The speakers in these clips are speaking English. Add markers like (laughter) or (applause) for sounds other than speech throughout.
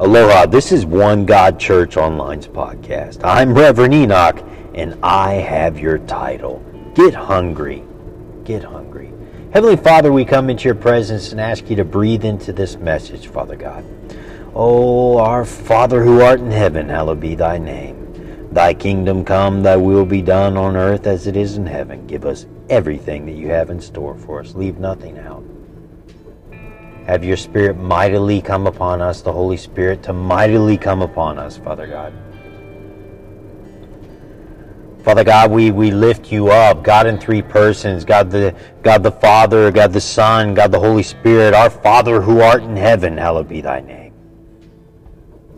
Aloha, this is One God Church Online's podcast. I'm Reverend Enoch, and I have your title. Get hungry. Get hungry. Heavenly Father, we come into your presence and ask you to breathe into this message, Father God. Oh, our Father who art in heaven, hallowed be thy name. Thy kingdom come, thy will be done on earth as it is in heaven. Give us everything that you have in store for us. Leave nothing out. Have your Spirit mightily come upon us, the Holy Spirit to mightily come upon us, Father God. Father God, we, we lift you up, God in three persons, God the God the Father, God the Son, God the Holy Spirit, our Father who art in heaven, hallowed be thy name.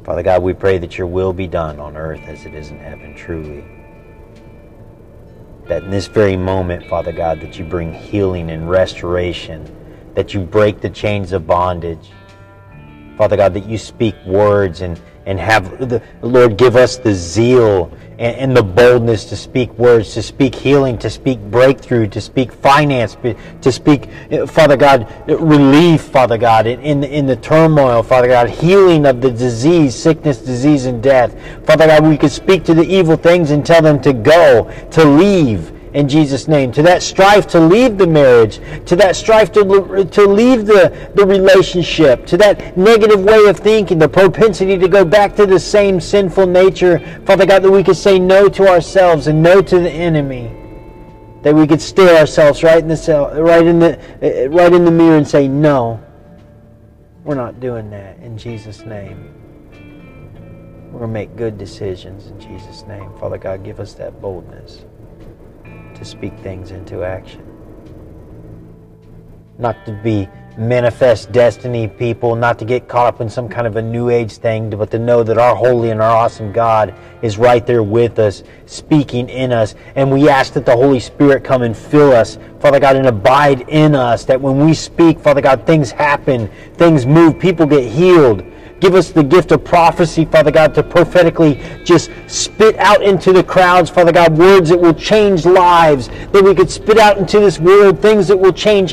Father God, we pray that your will be done on earth as it is in heaven, truly. That in this very moment, Father God, that you bring healing and restoration that you break the chains of bondage. Father God, that you speak words and, and have the Lord give us the zeal and, and, the boldness to speak words, to speak healing, to speak breakthrough, to speak finance, to speak, uh, Father God, relief, Father God, in, in the turmoil, Father God, healing of the disease, sickness, disease, and death. Father God, we could speak to the evil things and tell them to go, to leave in Jesus' name. To that strife to leave the marriage, to that strife to, to leave the, the relationship, to that negative way of thinking, the propensity to go back to the same sinful nature. Father God, that we could say no to ourselves and no to the enemy. That we could stare ourselves right in the cell, right in the uh, right in the mirror and say, No, we're not doing that in Jesus' name. We're to make good decisions in Jesus' name. Father God, give us that boldness to speak things into action. Not to be manifest destiny people, not to get caught up in some kind of a new age thing, but to know that our holy and our awesome God is right there with us, speaking in us. And we ask that the Holy Spirit come and fill us, Father God, and abide in us. That when we speak, Father God, things happen, things move, people get healed Give us the gift of prophecy, Father God, to prophetically just spit out into the crowds, Father God, words that will change lives, that we could spit out into this world things that will change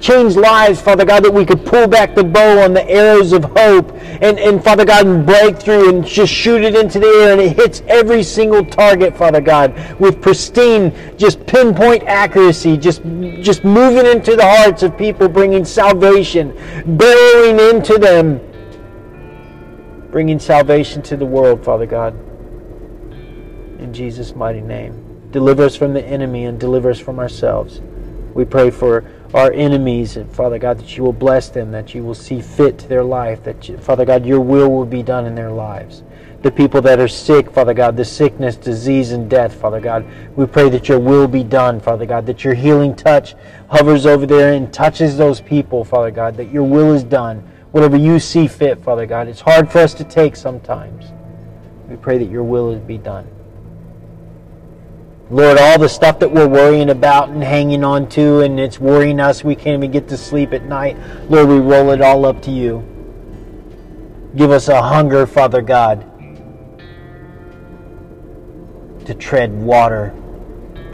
change lives, Father God, that we could pull back the bow on the arrows of hope and, and Father God, and break through and just shoot it into the air and it hits every single target, Father God, with pristine, just pinpoint accuracy, just just moving into the hearts of people, bringing salvation, burrowing into them bringing salvation to the world, Father God. In Jesus' mighty name. Deliver us from the enemy and deliver us from ourselves. We pray for our enemies, and Father God, that you will bless them, that you will see fit to their life, that, you, Father God, your will will be done in their lives. The people that are sick, Father God, the sickness, disease, and death, Father God, we pray that your will be done, Father God, that your healing touch hovers over there and touches those people, Father God, that your will is done whatever you see fit, Father God. It's hard for us to take sometimes. We pray that your will be done. Lord, all the stuff that we're worrying about and hanging on to and it's worrying us, we can't even get to sleep at night. Lord, we roll it all up to you. Give us a hunger, Father God, to tread water,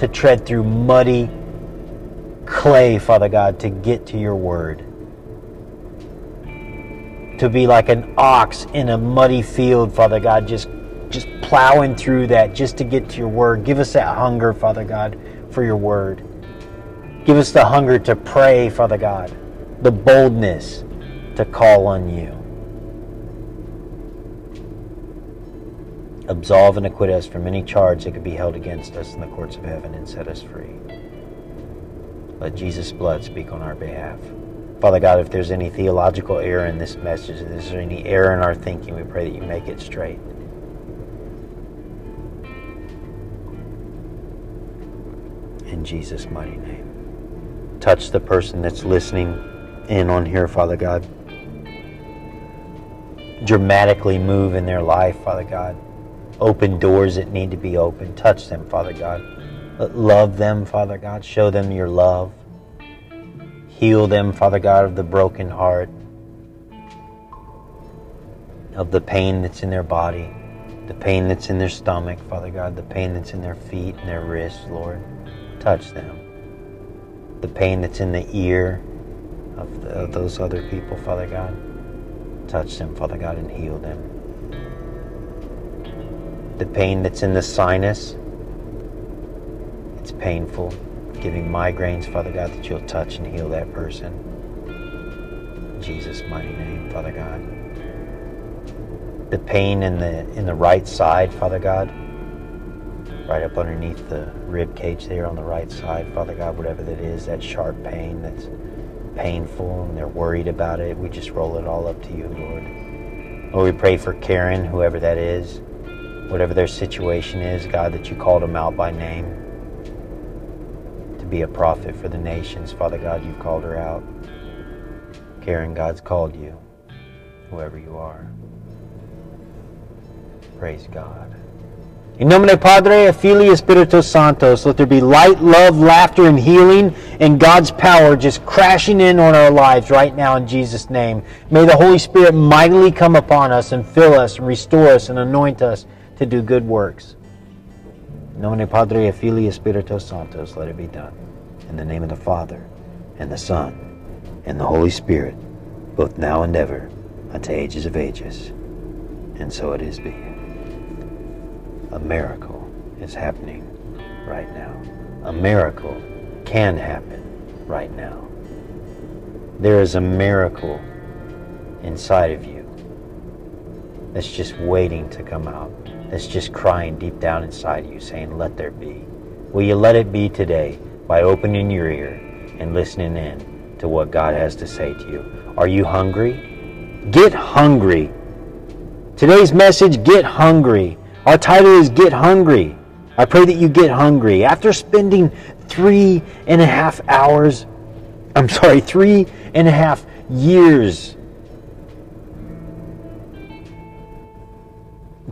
to tread through muddy clay, Father God, to get to your word to be like an ox in a muddy field, Father God, just just plowing through that just to get to your word. Give us that hunger, Father God, for your word. Give us the hunger to pray, Father God, the boldness to call on you. Absolve and acquit us from any charge that could be held against us in the courts of heaven and set us free. Let Jesus' blood speak on our behalf. Father God, if there's any theological error in this message, if there's any error in our thinking, we pray that you make it straight. In Jesus' mighty name. Touch the person that's listening in on here, Father God. Dramatically move in their life, Father God. Open doors that need to be opened. Touch them, Father God. Love them, Father God. Show them your love. Heal them, Father God, of the broken heart, of the pain that's in their body, the pain that's in their stomach, Father God, the pain that's in their feet and their wrists, Lord. Touch them. The pain that's in the ear of, the, of those other people, Father God. Touch them, Father God, and heal them. The pain that's in the sinus, it's painful. Giving migraines, Father God, that you'll touch and heal that person. In Jesus' mighty name, Father God. The pain in the in the right side, Father God, right up underneath the rib cage there on the right side, Father God, whatever that is, that sharp pain that's painful and they're worried about it, we just roll it all up to you, Lord. Lord, we pray for Karen, whoever that is, whatever their situation is, God, that you called them out by name be a prophet for the nations. Father God, you've called her out. Karen, God's called you, whoever you are. Praise God. In nomine Padre, Filii, Espiritus Santos, let there be light, love, laughter, and healing, and God's power just crashing in on our lives right now in Jesus' name. May the Holy Spirit mightily come upon us and fill us and restore us and anoint us to do good works. In nomine Padre, Filii, Espiritus Santos, let it be done. In the name of the Father, and the Son, and the Holy Spirit, both now and ever, unto ages of ages. And so it is be a miracle is happening right now. A miracle can happen right now. There is a miracle inside of you that's just waiting to come out, that's just crying deep down inside of you, saying, Let there be. Will you let it be today by opening your ear and listening in to what God has to say to you? Are you hungry? Get hungry. Today's message get hungry. Our title is Get Hungry. I pray that you get hungry. After spending three and a half hours, I'm sorry, three and a half years,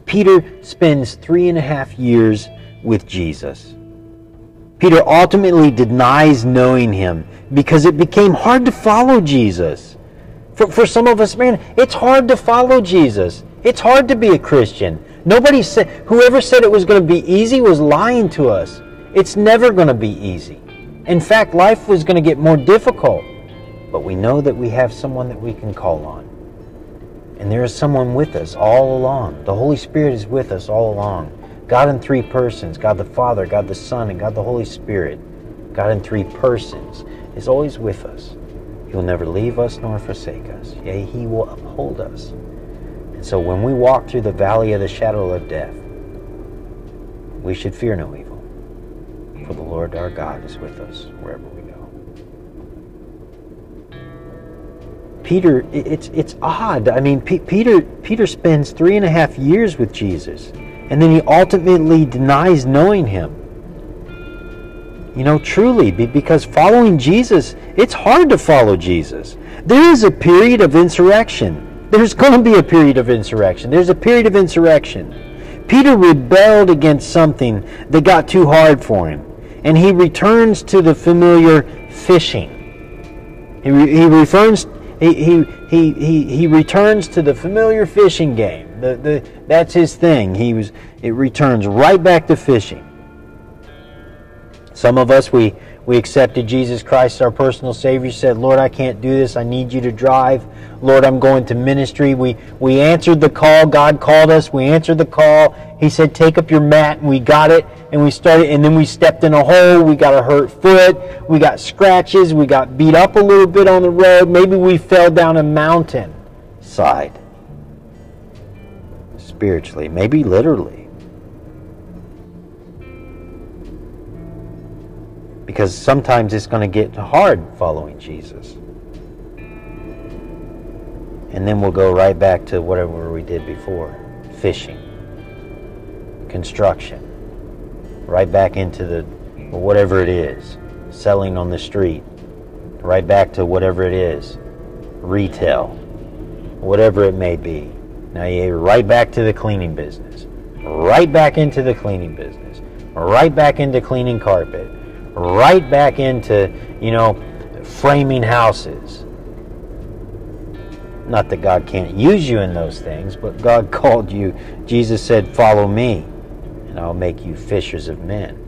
Peter spends three and a half years with Jesus. Peter ultimately denies knowing him because it became hard to follow Jesus. For, for some of us, man, it's hard to follow Jesus. It's hard to be a Christian. Nobody said, whoever said it was going to be easy was lying to us. It's never going to be easy. In fact, life was going to get more difficult. But we know that we have someone that we can call on. And there is someone with us all along. The Holy Spirit is with us all along. God in three persons God the Father, God the Son, and God the Holy Spirit. God in three persons is always with us. He will never leave us nor forsake us. Yea, He will uphold us. And so when we walk through the valley of the shadow of death, we should fear no evil, for the Lord our God is with us wherever we go. Peter, it's it's odd. I mean, P- Peter Peter spends three and a half years with Jesus, and then he ultimately denies knowing him. You know, truly, because following Jesus, it's hard to follow Jesus. There is a period of insurrection there's going to be a period of insurrection. There's a period of insurrection. Peter rebelled against something that got too hard for him, and he returns to the familiar fishing. He, he he, he, he, he, he returns to the familiar fishing game. The, the, that's his thing. He was, it returns right back to fishing. Some of us, we, we accepted Jesus Christ, as our personal Savior, said, Lord, I can't do this. I need you to drive. Lord, I'm going to ministry. We, we answered the call. God called us. We answered the call. He said, take up your mat. And we got it. And we started, and then we stepped in a hole. We got a hurt foot. We got scratches. We got beat up a little bit on the road. Maybe we fell down a mountain side. Spiritually, maybe literally. because sometimes it's going to get hard following Jesus. And then we'll go right back to whatever we did before fishing, construction, right back into the whatever it is, selling on the street, right back to whatever it is, retail, whatever it may be. Now you're right back to the cleaning business, right back into the cleaning business, right back into cleaning carpet right back into, you know, framing houses. Not that God can't use you in those things, but God (laughs) called you. Jesus said, Follow me, and I'll make you fishers of men.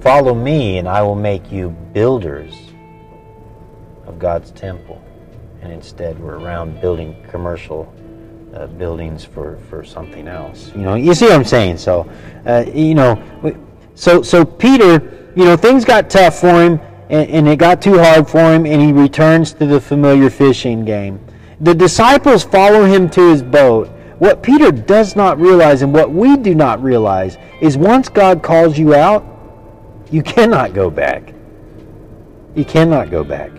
Follow me, and I will make you builders of God's temple. And instead we're around building commercial uh, buildings for, for something else. You know, you see what I'm saying? So, uh, you know, so so Peter, you know, things got tough for him, and, and it got too hard for him, and he returns to the familiar fishing game. The disciples follow him to his boat. What Peter does not realize, and what we do not realize, is once God calls you out, you cannot go back. You cannot go back.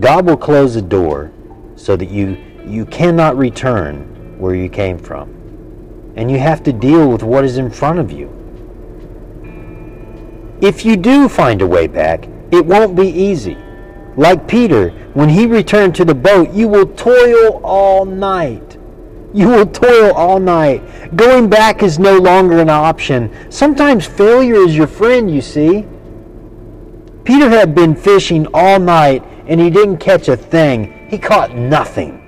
God will close the door so that you you cannot return where you came from. And you have to deal with what is in front of you. If you do find a way back, it won't be easy. Like Peter, when he returned to the boat, you will toil all night. You will toil all night. Going back is no longer an option. Sometimes failure is your friend, you see. Peter had been fishing all night and he didn't catch a thing. He caught nothing.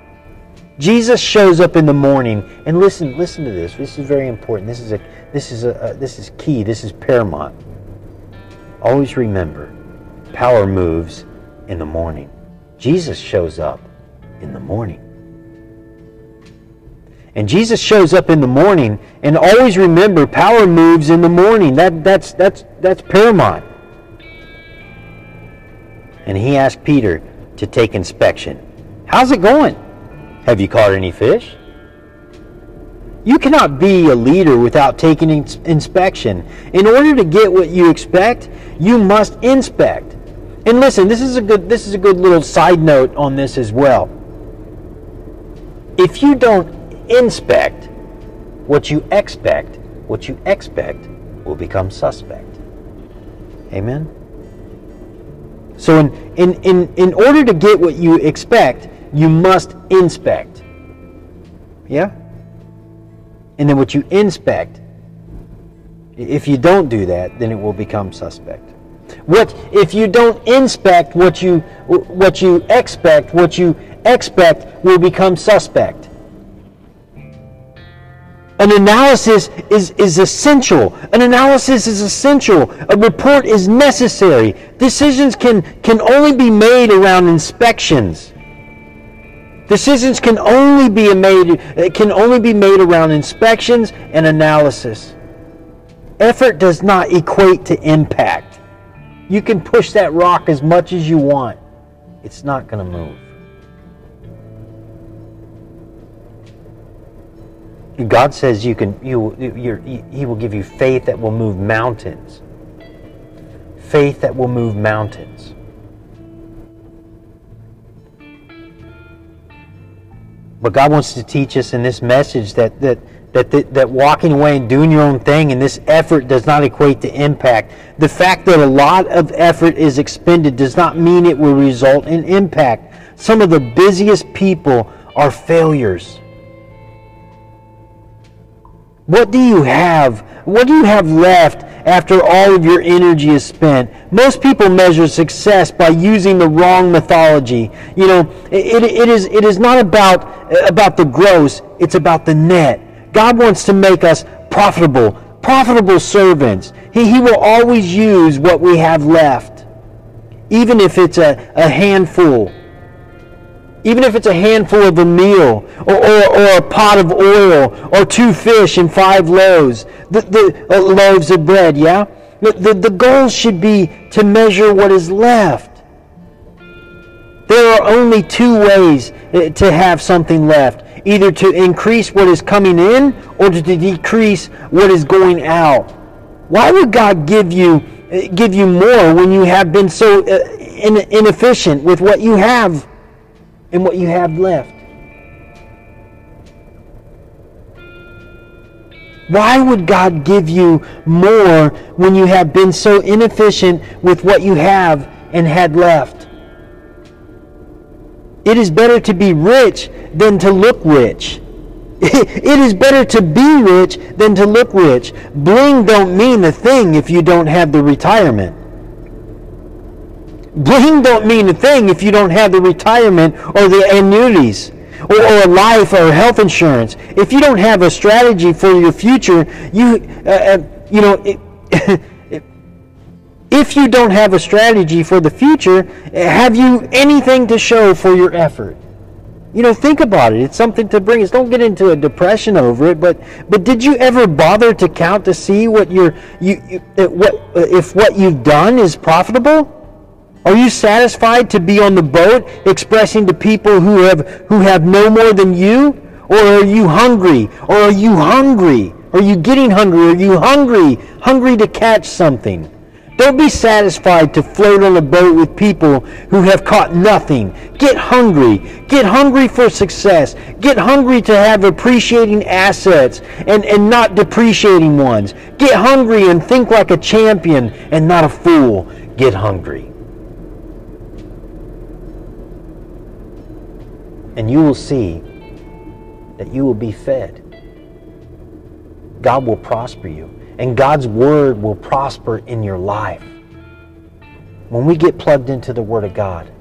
Jesus shows up in the morning, and listen, listen to this. This is very important. This is a, this is a, a this is key. This is paramount. Always remember, power moves in the morning. Jesus shows up in the morning. And Jesus shows up in the morning, and always remember, power moves in the morning. That, that's, that's, that's paramount. And he asked Peter to take inspection. How's it going? Have you caught any fish? You cannot be a leader without taking ins- inspection. In order to get what you expect, you must inspect. And listen, this is a good this is a good little side note on this as well. If you don't inspect what you expect, what you expect will become suspect. Amen. So in in in, in order to get what you expect, you must inspect. Yeah? And then what you inspect, if you don't do that, then it will become suspect. What if you don't inspect what you what you expect, what you expect will become suspect. An analysis is, is essential. An analysis is essential. A report is necessary. Decisions can, can only be made around inspections. Decisions can only be made eh, can only be made around inspections and analysis. Effort does not equate to impact. You can push that rock as much as you want. It's not going to move. God says you can you he will give you faith that will move mountains. Faith that will move mountains. But God wants to teach us in this message that that that, that, that walking away and doing your own thing and this effort does not equate to impact. The fact that a lot of effort is expended does not mean it will result in impact. Some of the busiest people are failures. What do you have? What do you have left after all of your energy is spent? Most people measure success by using the wrong mythology. You know, it, it, is, it is not about, about the gross, it's about the net. God wants to make us profitable, profitable servants. He, he will always use what we have left, even if it's a, a handful even if it's a handful of a meal or, or, or, a pot of oil or two fish and five loaves, the, the uh, loaves of bread, yeah? The, the, the goal should be to measure what is left. There are only two ways uh, to have something left either to increase what is coming in or to decrease what is going out. Why would God give you, uh, give you more when you have been so inefficient with what you have? And what you have left. Why would God give you more when you have been so inefficient with what you have and had left? It is better to be rich than to look rich. (laughs) It is better to be rich than to look rich. Bling don't mean a thing if you don't have the retirement. Bling don't mean a thing if you don't have the retirement or the annuities or, or life or health insurance. If you don't have a strategy for your future, you uh, uh you know. (laughs) If you don't have a strategy for the future, have you anything to show for your effort? You know, think about it. It's something to bring us. Don't get into a depression over it. But but did you ever bother to count to see what your you, you what if what you've done is profitable? Are you satisfied to be on the boat expressing to people who have who have no more than you? Or are you hungry? Or are you hungry? Are you getting hungry? Are you hungry? Hungry to catch something? Don't be satisfied to float on a boat with people who have caught nothing. Get hungry. Get hungry for success. Get hungry to have appreciating assets and, and not depreciating ones. Get hungry and think like a champion and not a fool. Get hungry. And you will see that you will be fed. God will prosper you and God's Word will prosper in your life. When we get plugged into the Word of God,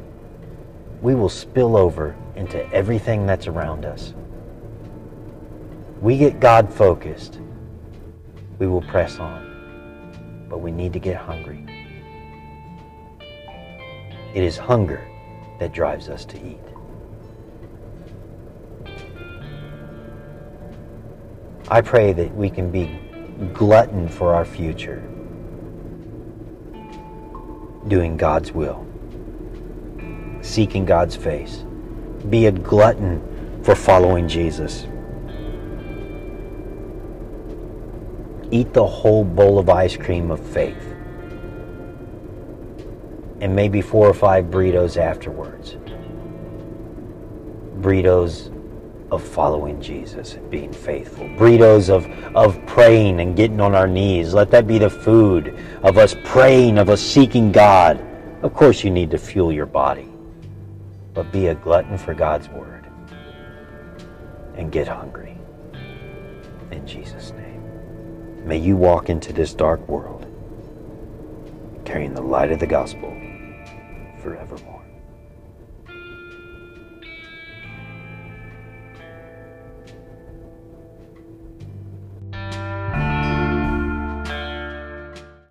we will spill over into everything that's around us. We get God focused, we will press on. But we need to get hungry. It is hunger that drives us to eat. I pray that we can be glutton for our future, doing God's will, seeking God's face. Be a glutton for following Jesus. Eat the whole bowl of ice cream of faith. And maybe four or five burritos afterwards. Burritos of following Jesus and being faithful. Burritos of, of praying and getting on our knees. Let that be the food of us praying, of us seeking God. Of course, you need to fuel your body, but be a glutton for God's word and get hungry. In Jesus' name. May you walk into this dark world carrying the light of the gospel forevermore.